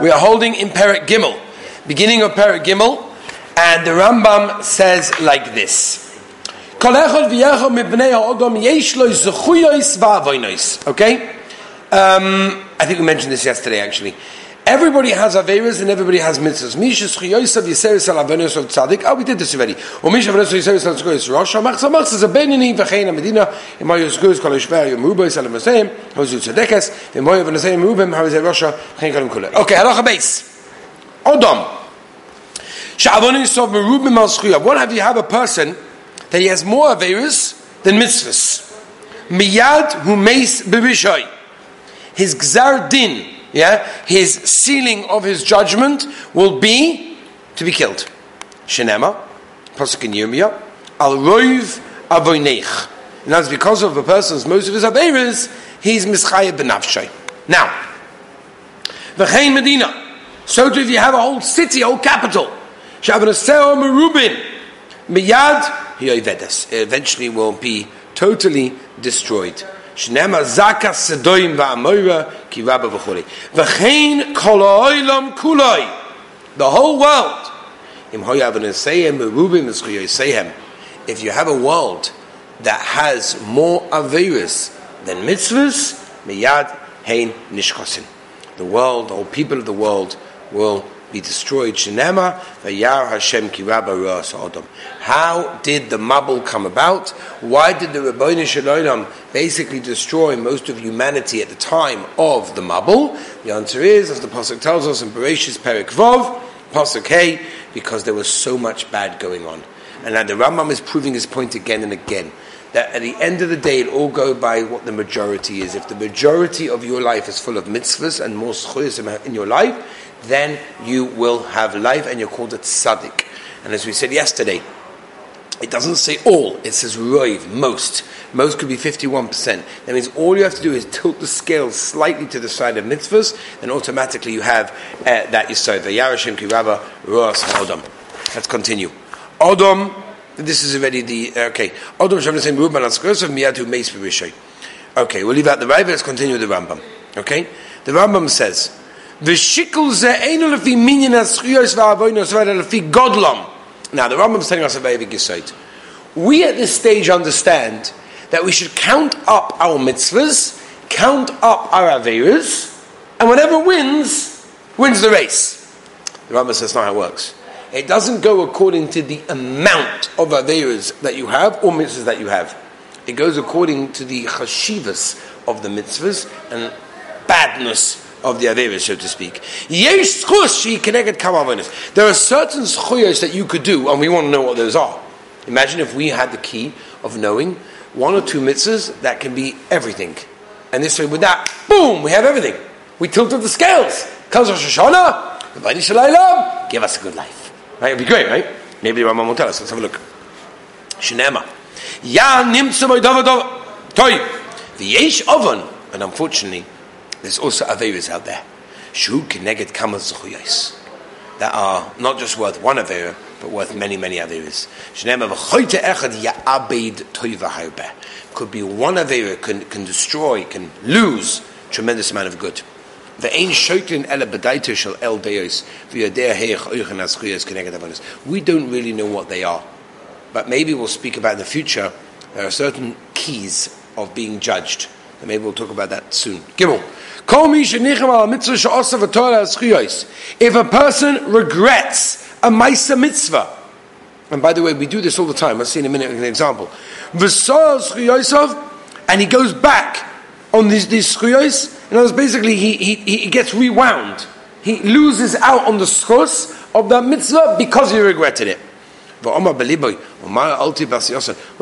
We are holding in Perik Gimel, beginning of Perik Gimel, and the Rambam says like this. Okay? Um, I think we mentioned this yesterday actually. Everybody has Averas and everybody has mitzvahs. Mishas Chiyosav Yiseris al Avenos of Tzadik. Oh, we did this already. Or Misha Avenos Yiseris al Tzadik Rosh. Machza Machza is a Benini V'chein Medina. Imayos Guz Kol Ishver Yom Rubois al Masayim. Hozu Tzedekes. Imayo V'nasayim Rubim. How is it Rosh? V'chein Kalim Kule. Okay, halacha base. Odom. Sha'avonin Yisov Merubim al Schuyav. What have you have a person that he has more Averas than mitzvahs? Miyad Hu Meis B'Rishoy. His Gzar Din yeah, his sealing of his judgment will be to be killed. Shenema, Pasuk in Yirmiyah, Al Roiv Avoinech. And that's because of a person's most of his aberes, he's Mischaya benavshay. Now, V'chein Medina. So too if you have a whole city, a whole capital, Shabanaseo Merubin, Miyad Yoivedes, eventually will be totally destroyed. Shenema Zaka Sedoim Va'amoira כי רבה וכולי. וכן כל העולם כולוי, the whole world, אם הויה ונסיים מרובים וזכויותיהם, if you have a world that has more avirus than mitzvahs, miyad hein nishkosin. The world, all people of the world will be destroyed. Shenema vayar Hashem kiraba Adam. How did the Mabul come about? Why did the Rabbeinu Shalom basically destroy most of humanity at the time of the Mabul? The answer is, as the pasuk tells us in Bereshis Perik Vov, pasuk Hey, because there was so much bad going on. And now the Rambam is proving his point again and again that at the end of the day, it all go by what the majority is. If the majority of your life is full of mitzvahs and more schuyas in your life, then you will have life and you're called a tzaddik. And as we said yesterday, it doesn't say all, it says roiv, most. Most could be 51%. That means all you have to do is tilt the scale slightly to the side of mitzvahs, and automatically you have uh, that yisod. The Yarashim Kirava Roas Odom. Let's continue. Odom, this is already the, uh, okay. Odom Shem Nesim Ruban Askosov Miyatu Meis Okay, we'll leave out the Raiva, let's continue the Rambam. Okay? The Rambam says, V'shikul ze einu lefi minyan ha-schuyos v'avoinos lefi godlam. Now, the Rambam is telling us a very big insight. We at this stage understand that we should count up our mitzvahs, count up our averas, and whatever wins, wins the race. The Rambam says that's not how it works. It doesn't go according to the amount of averas that you have or mitzvahs that you have. It goes according to the chashivas of the mitzvahs and badness of the Averis, so to speak. There are certain schuyas that you could do, and we want to know what those are. Imagine if we had the key of knowing one or two mitzvahs that can be everything. And this way, with that, boom, we have everything. We tilted the scales. Comes Rosh Hashanah, give us a good life. Right? It'd be great, right? Maybe the Rambam will tell us. Let's have a look. Shinema. Ya nimtsu Toy. V'yesh oven. And unfortunately, there's also Averas out there. Shu Kineged Kamal Zuchuyais. That are not just worth one Avera, but worth many, many Averas. Shnema V'choyte Echad Ya'abed Toiva Harbe. Could be one Avera can, can destroy, can lose tremendous amount of good. The ele bedaita shel el v'yadeh heich. We don't really know what they are, but maybe we'll speak about in the future. There are certain keys of being judged, and maybe we'll talk about that soon. Gimel. If a person regrets a Maisa mitzvah, and by the way, we do this all the time. I'll see in a minute an example. And he goes back on these, these schuyos, and other basically he, he, he gets rewound. He loses out on the schus of that mitzvah because he regretted it. What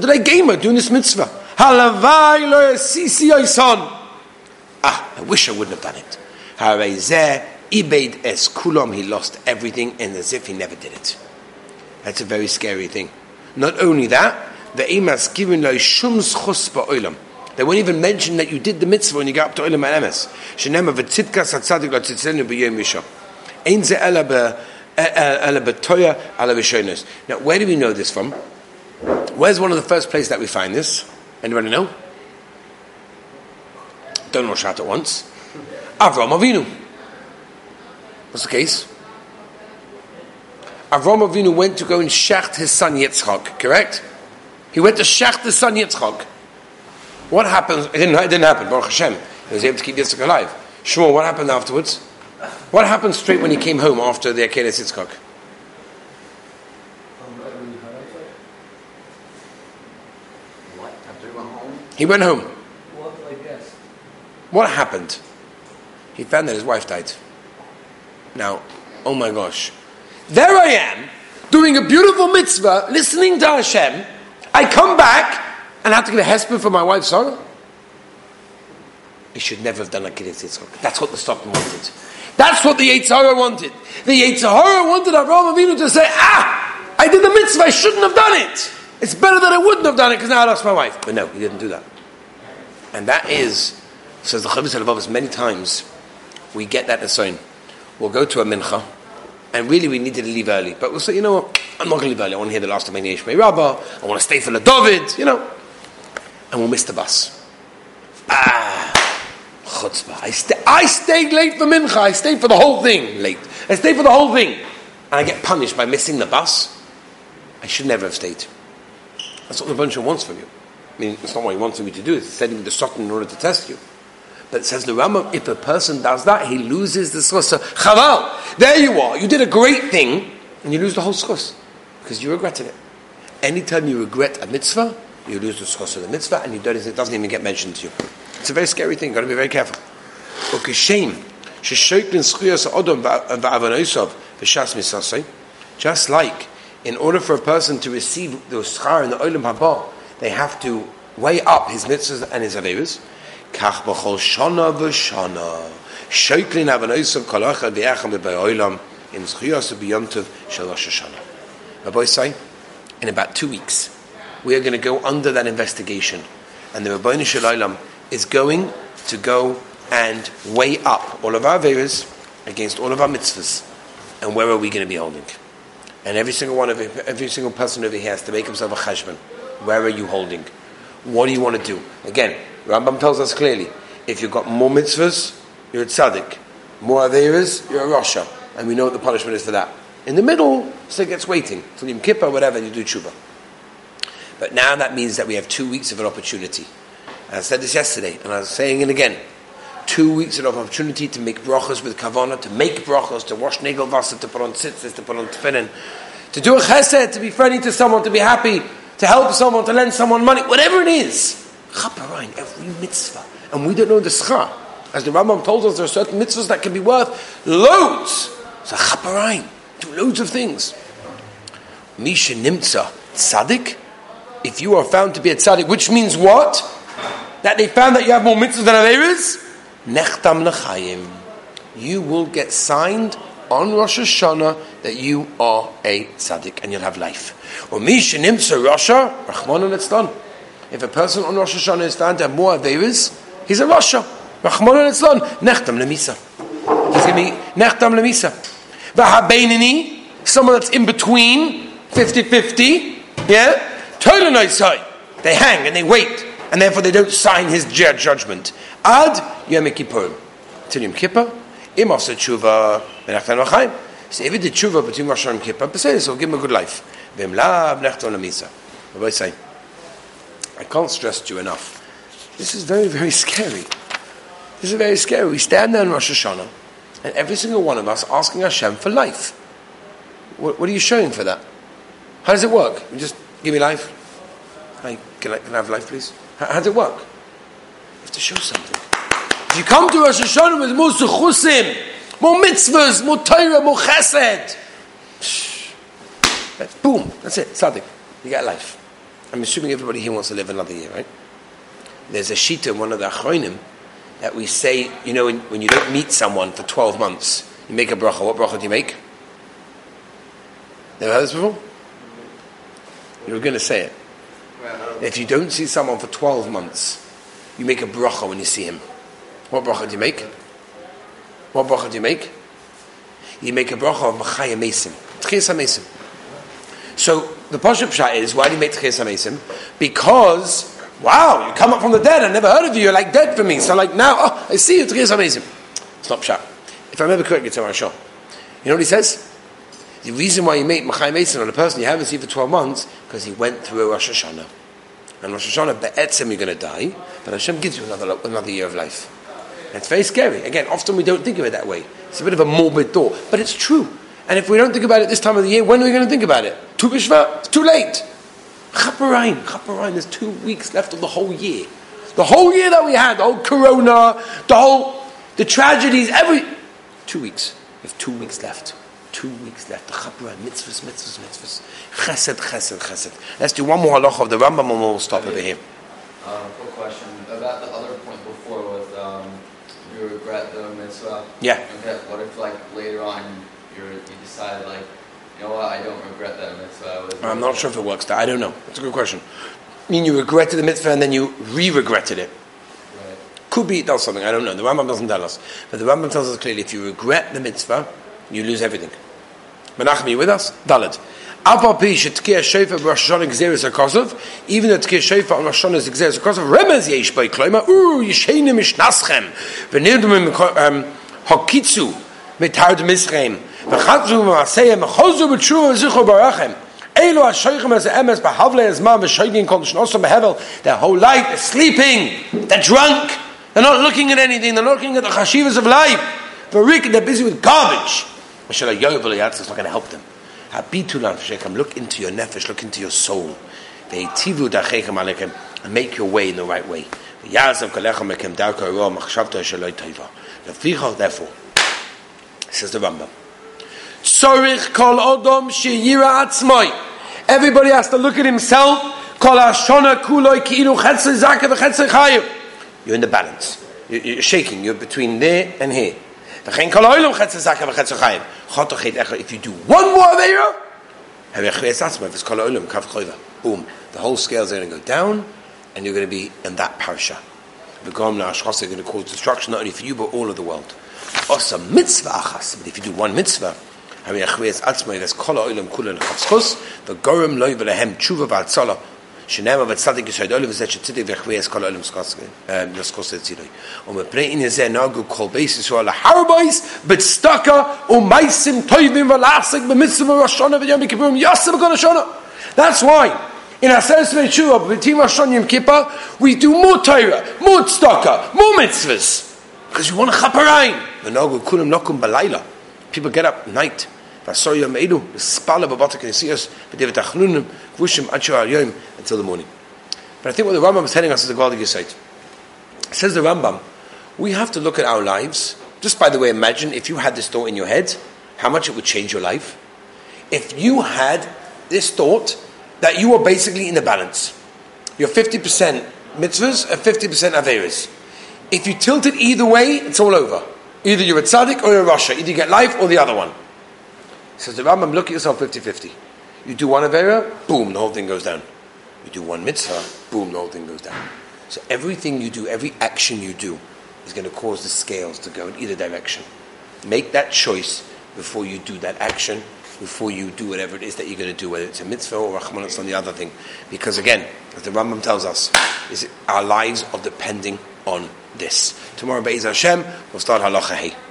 did I gain by doing this mitzvah? Ah, I wish I wouldn't have done it. Ibaid es kulam, he lost everything and as if he never did it. That's a very scary thing. Not only that, the imas given lo shum schus oilam. They won't even mention that you did the mitzvah when you got up to oilam emes. Shenema v'tzitka satzadik lo tzitzenu b'yom. Ein ze ela. Now, where do we know this from? Where's one of the first places that we find this? Anybody know? Don't rush out at once. Avram Avinu. What's the case? Avram Avinu went to go and shecht his son Yitzchak, correct? He went to shecht his son Yitzchak. What happened? It didn't, it didn't happen, Baruch Hashem. He was able to keep Yitzchak alive. Shmuel, what happened afterwards? What happened straight when he came home after the Akedah Yitzchak? He went home. What happened? He found that his wife died. Now, oh my gosh. There I am, doing a beautiful mitzvah, listening to Hashem. I come back and I have to get a husband for my wife's sorrow. He should never have done like Kiddush Yitzchak. That's what the Stockton wanted. That's what the Yetzer Hara wanted. The Yetzer Hara wanted Avraham Avinu to say, ah, I did the mitzvah, I shouldn't have done it. It's better that I wouldn't have done it because now I lost my wife. But no, he didn't do that. And that is, says the Chovos Halevavos many times, we get that sign. We'll go to a mincha, and really we needed to leave early. But we'll say, you know what, I'm not going to leave early. I want to hear the last of my Yeshmei Rabbah. I want to stay for the David, you know. And we'll miss the bus. Ah, chutzpah. I, sta- I stayed late for mincha. I stayed for the whole thing late. I stayed for the whole thing. And I get punished by missing the bus. I should never have stayed. That's what the bunch wants from you. I mean, it's not what he wants me to do. It's sending me the Satan in order to test you. But says the Rambam, if a person does that, he loses the schus. Chaval, there you are. You did a great thing, and you lose the whole schus because you regretted it. Anytime you regret a mitzvah, you lose the schus of the mitzvah, and you don't, it doesn't even get mentioned to you. It's a very scary thing. You've got to be very careful. Okay, shame. Just like in order for a person to receive the schar in the olam haba, they have to weigh up his mitzvahs and his averas. Kach b'chol shana v'shana. Shoiklin avanoisav kalacha v'yacham v'bayolam in zchiyas v'yomtov shel Rosh Hashanah. Rabbi say, in about two weeks, we are going to go under that investigation. And the Rabbi Shalom is going to go and weigh up all of our averas against all of our mitzvahs. And where are we going to be holding? And every single one of every single person over here has to make himself a cheshbon. Where are you holding? What do you want to do? Again, Rambam tells us clearly: if you've got more mitzvahs, you're a tzaddik. More averas, you're a rasha. And we know what the punishment is for that. In the middle, so it gets waiting till Yom Kippur, whatever, and you do tshuva. But now that means that we have two weeks of an opportunity. And I said this yesterday, and I'm saying it again. Two weeks of opportunity to make brachas with kavana, to make brachas, to wash negel vasa, to put on tzitzis, to put on tefillin, to do a chesed, to be friendly to someone, to be happy, to help someone, to lend someone money, whatever it is. Chaparain, every mitzvah. And we don't know the schar. As the Rambam told us, there are certain mitzvahs that can be worth loads. So chaparain, do loads of things. Misha nimtza tzaddik. If you are found to be a tzaddik, which means what? That they found that you have more mitzvahs than others. Nechtam lechayim. You will get signed on Rosh Hashanah that you are a tzaddik and you'll have life. If a person on Rosh Hashanah is found to have more Averis, he's a Rasha. Rachmana litzlan. Nechtam lemisa. He's going to be nechtam lemisa. V'habeinini, someone that's in between, 50-50, yeah? They hang and they wait, and therefore they don't sign his judgment. Ad Yom Kippurim. Till Yom Kippur, im tshuva, v'nechtam l'chaim. So if he did tshuva between Rosh and Kippur, will give him a good life. V'im lav. What do I say? I can't stress to you enough. This is very, very scary. This is very scary. We stand there in Rosh Hashanah, and every single one of us asking Hashem for life. What, what are you showing for that? How does it work? You just give me life. Hey, can I, can I have life, please? How, how does it work? You have to show something. If you come to Rosh Hashanah with more suchusim, more mitzvahs, more Torah, more chesed, that's, boom, that's it, tzaddik. You get life. I'm assuming everybody here wants to live another year, right? There's a shita in one of the achronim that we say, you know, when, when, you don't meet someone for 12 months, you make a bracha. What bracha do you make? Never heard this before? You were going to say it. If you don't see someone for 12 months, you make a bracha when you see him. What bracha do you make? What bracha do you make? You make a bracha of Machaya Mesim. So the Pashup Pshat is, why do you make Tchias Mesim? Because Wow, you come up from the dead. I never heard of you. You're like dead for me. So like now, oh, I see you. It's amazing. Stop shot. If I remember correctly, it's our show. You know what he says? The reason why you make Machai Mason on a person you haven't seen for 12 months, because he went through a Rosh Hashanah. And Rosh Hashanah, be'etzem, you're going to die, but Hashem gives you another, another year of life. And it's very scary. Again, often we don't think of it that way. It's a bit of a morbid thought, but it's true. And if we don't think about it this time of the year, when are we going to think about it? Tu B'Shvat? It's too late. Chaparine, Chaparine, there's two weeks left of the whole year. The whole year that we had, the whole corona, the whole, the tragedies, every, two weeks. We have two weeks left. Two weeks left. The Chaparine, mitzvahs, mitzvahs, mitzvahs. Chesed, chesed, chesed. Let's do one more halacha of the Rambam and we'll stop over here. Uh, quick question about the other point before with um, you regret the mitzvah. Yeah. Okay, what if like later on you you decide like you know what I don't regret that mitzvah. I was I'm not sure if it works. That. I don't know. That's a good question. I mean, you regretted the mitzvah and then you re-regretted it. Right. Could be it does something. I don't know. The Rambam doesn't tell us, but the Rambam tells us clearly: if you regret the mitzvah, you lose everything. Menachem, you with us? Dalad. Alpha pi shetkiya shofar b'Rosh Hashanah gzeres hakosov. Even the tkiya shofar on Rosh Hashanah gzeres hakosov. Remez yesh by kloima. Uru yishhenim misnaschem. V'nirdim um, hakitzu mitard mischem. V'chatzu v'maseyem v'chozu b'tshuva v'zichu barachem. Elu ha-shoichem as emes b'havle as man v'shoigin kol shnosam b'hevel. Their whole life is sleeping. They're drunk. They're not looking at anything. They're not looking at the chashivas of life. They're busy with garbage. It's not going to help them. Look into your nefesh. Look into your soul. And make your way in the right way. Therefore, says the Rambam. Everybody has to look at himself. You're in the balance. You're shaking. You're between there and here. If you do one more choiva. Boom. The whole scales are going to go down, and you're going to be in that parsha. V'gom la'ashchos are going to cause destruction not only for you but all of the world. Also mitzvah achas. But if you do one mitzvah, l'chavschus v'gorem loy v'lehem tshuva v'atzala שנאמר וצדיק ישעד אולו וזה שצדיק ויחוויאס כל העולם לסקוס לצילוי. ומפני עניין זה נהגו כל בייס ישראל להרבויס בצדקה ומייסים טויבים ולעסק במצווה וראשונה ויום כיפורים יוסף בכל השונה. That's why in our sense of Tshuva, between Rosh Hashanah and Yom Kippur, we do more Torah, more tzedakah, more mitzvahs. Because we want a chaparayim. V'nogu kulam nokum balayla. People get up at night. Until the morning. But I think what the Rambam is telling us is a godly sight. Says the Rambam, we have to look at our lives. Just by the way, imagine if you had this thought in your head, how much it would change your life. If you had this thought that you were basically in the balance, you're 50% mitzvahs and 50% averas. If you tilt it either way, it's all over. Either you're a tzaddik or you're a rasha. Either you get life or the other one. Says the Rambam, look at yourself 50-50. You do one avera, boom, the whole thing goes down. You do one mitzvah, boom, the whole thing goes down. So everything you do, every action you do, is going to cause the scales to go in either direction. Make that choice before you do that action, before you do whatever it is that you're going to do, whether it's a mitzvah or Rahman on the other thing. Because again, as the Rambam tells us, is our lives are depending on this. Tomorrow, Be'ez Hashem, we'll start Halacha Hey.